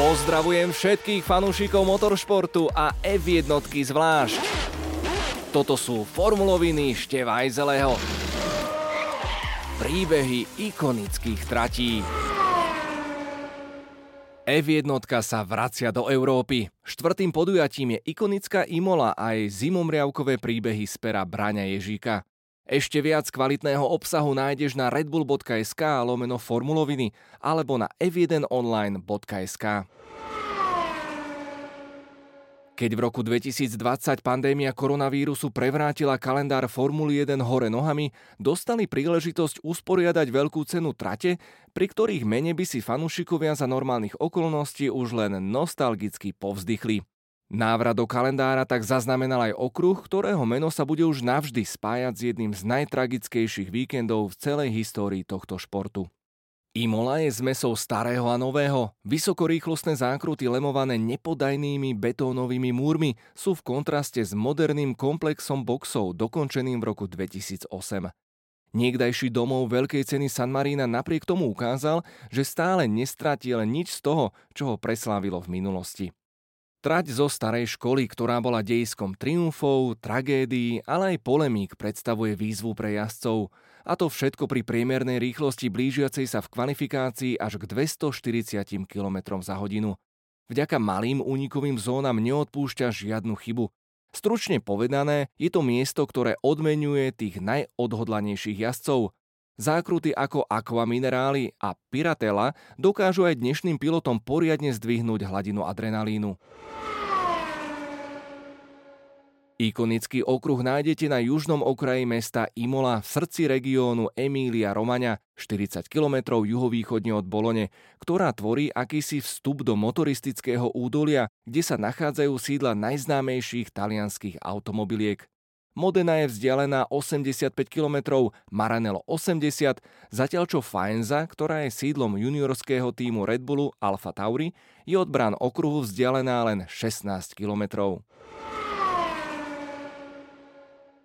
Pozdravujem všetkých fanúšikov motoršportu a F1 zvlášť. Toto sú formuloviny Števajzeleho. Príbehy ikonických tratí. F1 sa vracia do Európy. Štvrtým podujatím je ikonická Imola a aj zimomriavkové príbehy z pera Braňa Ježíka. Ešte viac kvalitného obsahu nájdeš na redbull.sk lomeno formuloviny alebo na f1online.sk. Keď v roku 2020 pandémia koronavírusu prevrátila kalendár Formuly 1 hore nohami, dostali príležitosť usporiadať veľkú cenu trate, pri ktorých mene by si fanúšikovia za normálnych okolností už len nostalgicky povzdychli. Návrat do kalendára tak zaznamenal aj okruh, ktorého meno sa bude už navždy spájať s jedným z najtragickejších víkendov v celej histórii tohto športu. Imola je zmesou starého a nového. Vysokorýchlostné zákruty lemované nepodajnými betónovými múrmi sú v kontraste s moderným komplexom boxov dokončeným v roku 2008. Niekdajší domov Veľkej ceny San Marina napriek tomu ukázal, že stále nestratil nič z toho, čo ho preslávilo v minulosti. Trať zo starej školy, ktorá bola dejskom triumfov, tragédií, ale aj polemík, predstavuje výzvu pre jazdcov. A to všetko pri priemernej rýchlosti blížiacej sa v kvalifikácii až k 240 km za hodinu. Vďaka malým únikovým zónam neodpúšťa žiadnu chybu. Stručne povedané, je to miesto, ktoré odmenuje tých najodhodlanejších jazdcov. Zákruty ako Aqua Minerály a Piratela dokážu aj dnešným pilotom poriadne zdvihnúť hladinu adrenalínu. Ikonický okruh nájdete na južnom okraji mesta Imola v srdci regiónu Emília Romagna, 40 km juhovýchodne od Bolone, ktorá tvorí akýsi vstup do motoristického údolia, kde sa nachádzajú sídla najznámejších talianských automobiliek. Modena je vzdialená 85 km, Maranello 80, zatiaľ čo Faenza, ktorá je sídlom juniorského týmu Red Bullu Alfa Tauri, je od brán okruhu vzdialená len 16 km.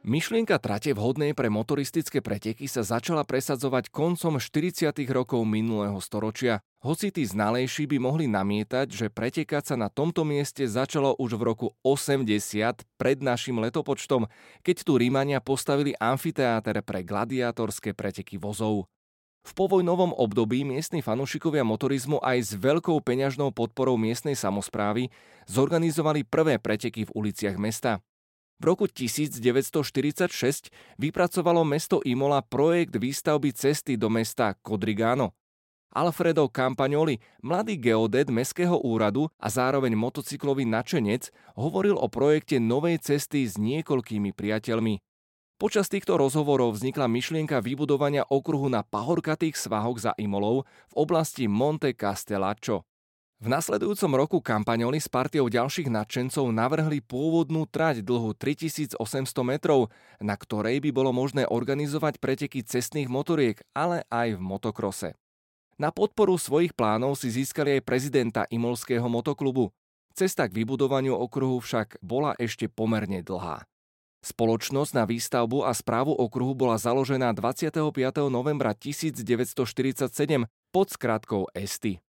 Myšlienka trate vhodnej pre motoristické preteky sa začala presadzovať koncom 40. rokov minulého storočia. Hoci tí znalejší by mohli namietať, že pretekať sa na tomto mieste začalo už v roku 80 pred našim letopočtom, keď tu Rímania postavili amfiteáter pre gladiátorské preteky vozov. V povojnovom období miestni fanúšikovia motorizmu aj s veľkou peňažnou podporou miestnej samozprávy zorganizovali prvé preteky v uliciach mesta. V roku 1946 vypracovalo mesto Imola projekt výstavby cesty do mesta Codrigano. Alfredo Campagnoli, mladý geodet Mestského úradu a zároveň motocyklový načenec, hovoril o projekte novej cesty s niekoľkými priateľmi. Počas týchto rozhovorov vznikla myšlienka vybudovania okruhu na pahorkatých svahoch za Imolou v oblasti Monte Castellaccio. V nasledujúcom roku kampaňoli s partiou ďalších nadšencov navrhli pôvodnú trať dlhu 3800 metrov, na ktorej by bolo možné organizovať preteky cestných motoriek, ale aj v motokrose. Na podporu svojich plánov si získali aj prezidenta Imolského motoklubu. Cesta k vybudovaniu okruhu však bola ešte pomerne dlhá. Spoločnosť na výstavbu a správu okruhu bola založená 25. novembra 1947 pod skratkou ESTI.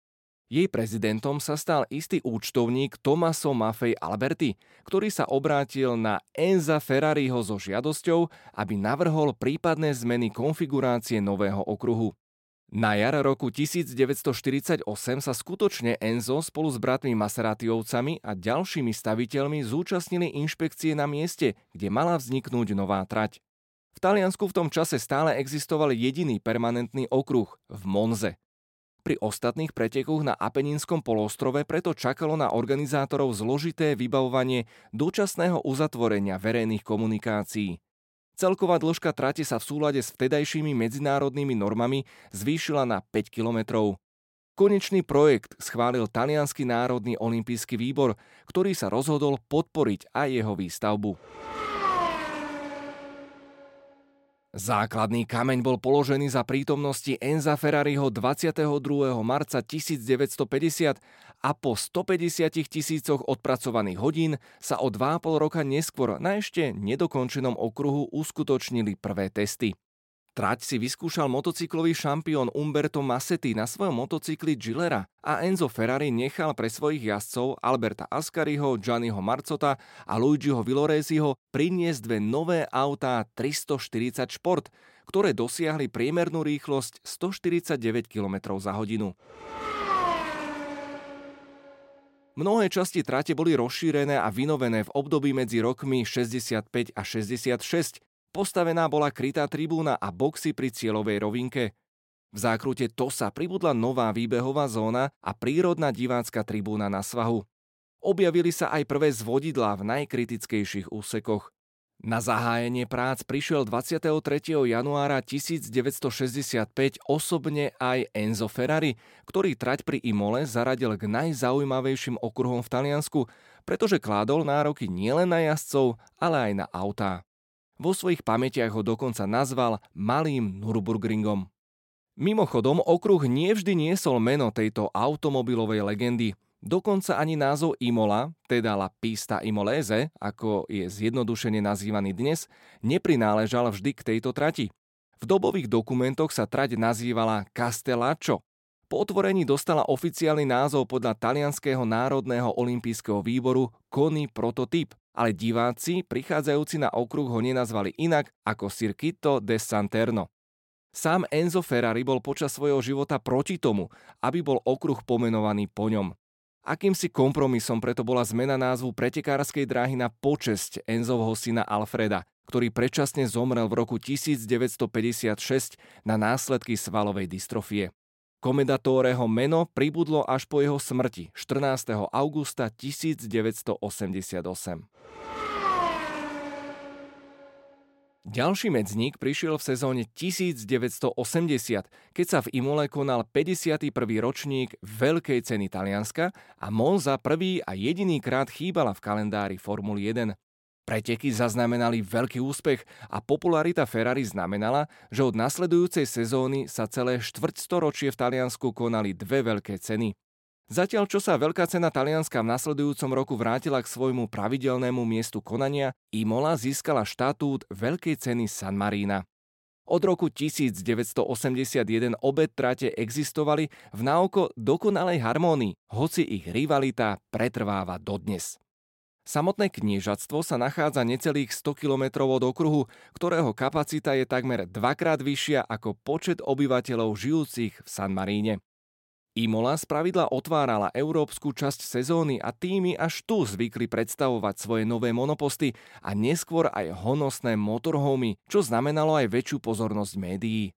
Jej prezidentom sa stal istý účtovník Tomaso Maffei Alberti, ktorý sa obrátil na Enza Ferrariho so žiadosťou, aby navrhol prípadné zmeny konfigurácie nového okruhu. Na jar roku 1948 sa skutočne Enzo spolu s bratmi Maseratiovcami a ďalšími staviteľmi zúčastnili inšpekcie na mieste, kde mala vzniknúť nová trať. V Taliansku v tom čase stále existoval jediný permanentný okruh v Monze. Pri ostatných pretekoch na Apeninskom polostrove preto čakalo na organizátorov zložité vybavovanie dočasného uzatvorenia verejných komunikácií. Celková dĺžka trate sa v súlade s vtedajšími medzinárodnými normami zvýšila na 5 kilometrov. Konečný projekt schválil Talianský národný olimpijský výbor, ktorý sa rozhodol podporiť aj jeho výstavbu. Základný kameň bol položený za prítomnosti Enza Ferrariho 22. marca 1950 a po 150 tisícoch odpracovaných hodín sa o 2,5 roka neskôr na ešte nedokončenom okruhu uskutočnili prvé testy. Trať si vyskúšal motocyklový šampión Umberto Massetti na svojom motocykli Gilera a Enzo Ferrari nechal pre svojich jazdcov Alberta Ascariho, Gianniho Marcota a Luigiho Villoresiho priniesť dve nové autá 340 Sport, ktoré dosiahli priemernú rýchlosť 149 km za hodinu. Mnohé časti trate boli rozšírené a vynovené v období medzi rokmi 65 a 66, Postavená bola krytá tribúna a boxy pri cieľovej rovinke. V zákrute Tosa pribudla nová výbehová zóna a prírodná divácka tribúna na svahu. Objavili sa aj prvé zvodidlá v najkritickejších úsekoch. Na zahájenie prác prišiel 23. januára 1965 osobne aj Enzo Ferrari, ktorý trať pri Imole zaradil k najzaujímavejším okruhom v Taliansku, pretože kládol nároky nielen na jazdcov, ale aj na autá. Vo svojich pamätiach ho dokonca nazval Malým Nürburgringom. Mimochodom, okruh nevždy niesol meno tejto automobilovej legendy. Dokonca ani názov Imola, teda La Pista Imolese, ako je zjednodušene nazývaný dnes, neprináležal vždy k tejto trati. V dobových dokumentoch sa trať nazývala Castellaccio. Po otvorení dostala oficiálny názov podľa talianského národného olympijského výboru Kony Prototyp ale diváci, prichádzajúci na okruh ho nenazvali inak ako Circuito de Santerno. Sám Enzo Ferrari bol počas svojho života proti tomu, aby bol okruh pomenovaný po ňom. Akýmsi kompromisom preto bola zmena názvu pretekárskej dráhy na počesť Enzovho syna Alfreda, ktorý predčasne zomrel v roku 1956 na následky svalovej dystrofie. Komendatóreho meno pribudlo až po jeho smrti 14. augusta 1988. Ďalší medzník prišiel v sezóne 1980, keď sa v Imole konal 51. ročník Veľkej ceny Talianska a Monza prvý a jediný krát chýbala v kalendári Formuly 1. Preteky zaznamenali veľký úspech a popularita Ferrari znamenala, že od nasledujúcej sezóny sa celé štvrťstoročie v Taliansku konali dve veľké ceny. Zatiaľ, čo sa Veľká cena Talianska v nasledujúcom roku vrátila k svojmu pravidelnému miestu konania, Imola získala štatút Veľkej ceny San Marina. Od roku 1981 obe trate existovali v náoko dokonalej harmónii, hoci ich rivalita pretrváva dodnes. Samotné kniežatstvo sa nachádza necelých 100 km od okruhu, ktorého kapacita je takmer dvakrát vyššia ako počet obyvateľov žijúcich v San Maríne. Imola spravidla otvárala európsku časť sezóny a týmy až tu zvykli predstavovať svoje nové monoposty a neskôr aj honosné motorhomy, čo znamenalo aj väčšiu pozornosť médií.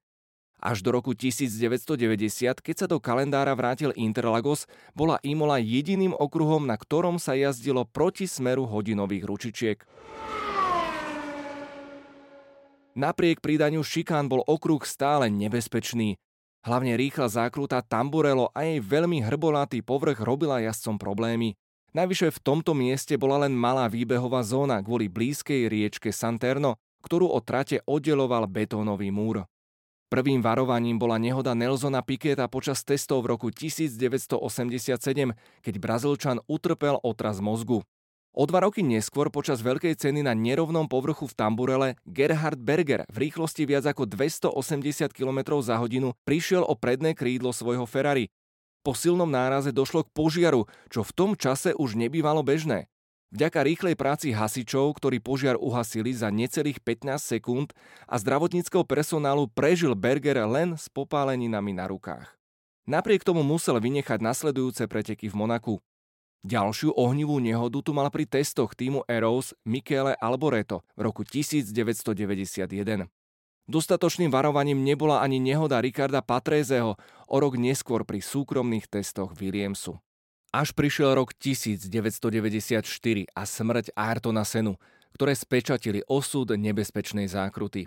Až do roku 1990, keď sa do kalendára vrátil Interlagos, bola Imola jediným okruhom, na ktorom sa jazdilo proti smeru hodinových ručičiek. Napriek pridaniu šikán bol okruh stále nebezpečný. Hlavne rýchla zákruta Tamburello a jej veľmi hrbolatý povrch robila jazdcom problémy. Najvyššie v tomto mieste bola len malá výbehová zóna kvôli blízkej riečke Santerno, ktorú od trate oddeloval betónový múr. Prvým varovaním bola nehoda Nelsona Piketa počas testov v roku 1987, keď Brazílčan utrpel otraz mozgu. O dva roky neskôr počas veľkej ceny na nerovnom povrchu v Tamburele Gerhard Berger v rýchlosti viac ako 280 km za hodinu prišiel o predné krídlo svojho Ferrari. Po silnom náraze došlo k požiaru, čo v tom čase už nebývalo bežné. Vďaka rýchlej práci hasičov, ktorí požiar uhasili za necelých 15 sekúnd a zdravotníckého personálu prežil Berger len s popáleninami na rukách. Napriek tomu musel vynechať nasledujúce preteky v Monaku. Ďalšiu ohnivú nehodu tu mal pri testoch týmu Eros Michele Alboreto v roku 1991. Dostatočným varovaním nebola ani nehoda Ricarda Patrézeho o rok neskôr pri súkromných testoch Williamsu. Až prišiel rok 1994 a smrť Ayrtona Senu, ktoré spečatili osud nebezpečnej zákruty.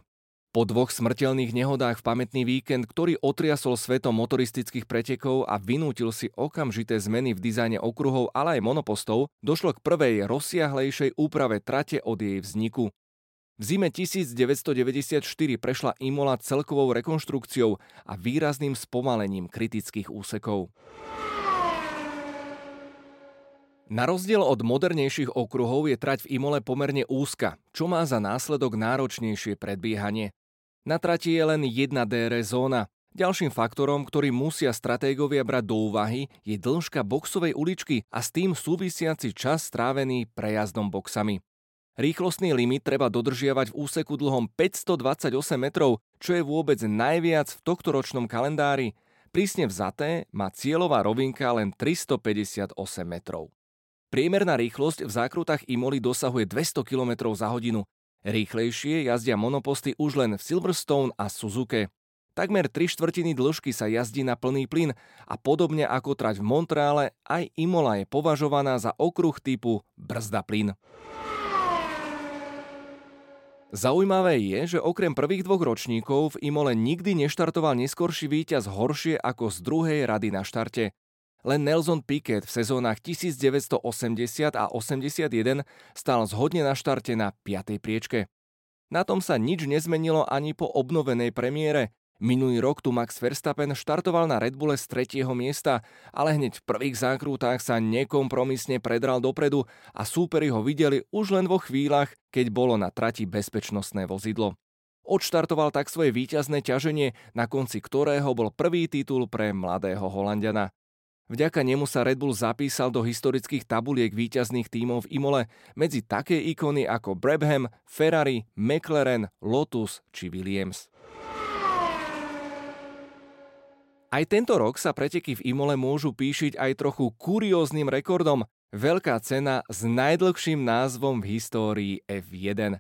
Po dvoch smrteľných nehodách v pamätný víkend, ktorý otriasol svetom motoristických pretekov a vynútil si okamžité zmeny v dizajne okruhov, ale aj monopostov, došlo k prvej rozsiahlejšej úprave trate od jej vzniku. V zime 1994 prešla Imola celkovou rekonštrukciou a výrazným spomalením kritických úsekov. Na rozdiel od modernejších okruhov je trať v Imole pomerne úzka, čo má za následok náročnejšie predbiehanie. Na trati je len jedna DRS zóna. Ďalším faktorom, ktorý musia stratégovia brať do úvahy, je dĺžka boxovej uličky a s tým súvisiaci čas strávený prejazdom boxami. Rýchlostný limit treba dodržiavať v úseku dlhom 528 metrov, čo je vôbec najviac v tohtoročnom kalendári. Prísne vzaté má cieľová rovinka len 358 metrov. Priemerná rýchlosť v zákrutách Imoli dosahuje 200 km za hodinu. Rýchlejšie jazdia monoposty už len v Silverstone a Suzuke. Takmer 3 štvrtiny dĺžky sa jazdí na plný plyn a podobne ako trať v Montreale, aj Imola je považovaná za okruh typu brzda plyn. Zaujímavé je, že okrem prvých dvoch ročníkov v Imole nikdy neštartoval neskorší víťaz horšie ako z druhej rady na štarte. Len Nelson Piquet v sezónach 1980 a 81 stál zhodne na štarte na 5. priečke. Na tom sa nič nezmenilo ani po obnovenej premiére. Minulý rok tu Max Verstappen štartoval na Red Bulle z tretieho miesta, ale hneď v prvých zákrutách sa nekompromisne predral dopredu a súperi ho videli už len vo chvíľach, keď bolo na trati bezpečnostné vozidlo. Odštartoval tak svoje víťazné ťaženie, na konci ktorého bol prvý titul pre mladého Holandiana. Vďaka nemu sa Red Bull zapísal do historických tabuliek víťazných tímov v Imole medzi také ikony ako Brabham, Ferrari, McLaren, Lotus či Williams. Aj tento rok sa preteky v Imole môžu píšiť aj trochu kurióznym rekordom. Veľká cena s najdlhším názvom v histórii F1.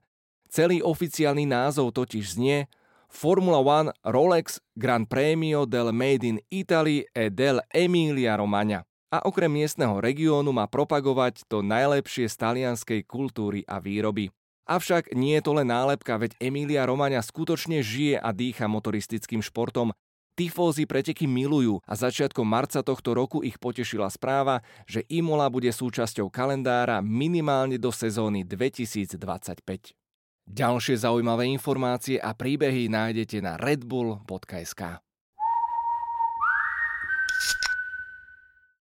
Celý oficiálny názov totiž znie Formula One Rolex Gran Premio del Made in Italy e del Emilia Romagna. A okrem miestneho regiónu má propagovať to najlepšie z talianskej kultúry a výroby. Avšak nie je to len nálepka, veď Emilia Romagna skutočne žije a dýcha motoristickým športom. Tifózy preteky milujú a začiatkom marca tohto roku ich potešila správa, že Imola bude súčasťou kalendára minimálne do sezóny 2025. Ďalšie zaujímavé informácie a príbehy nájdete na redbull.sk.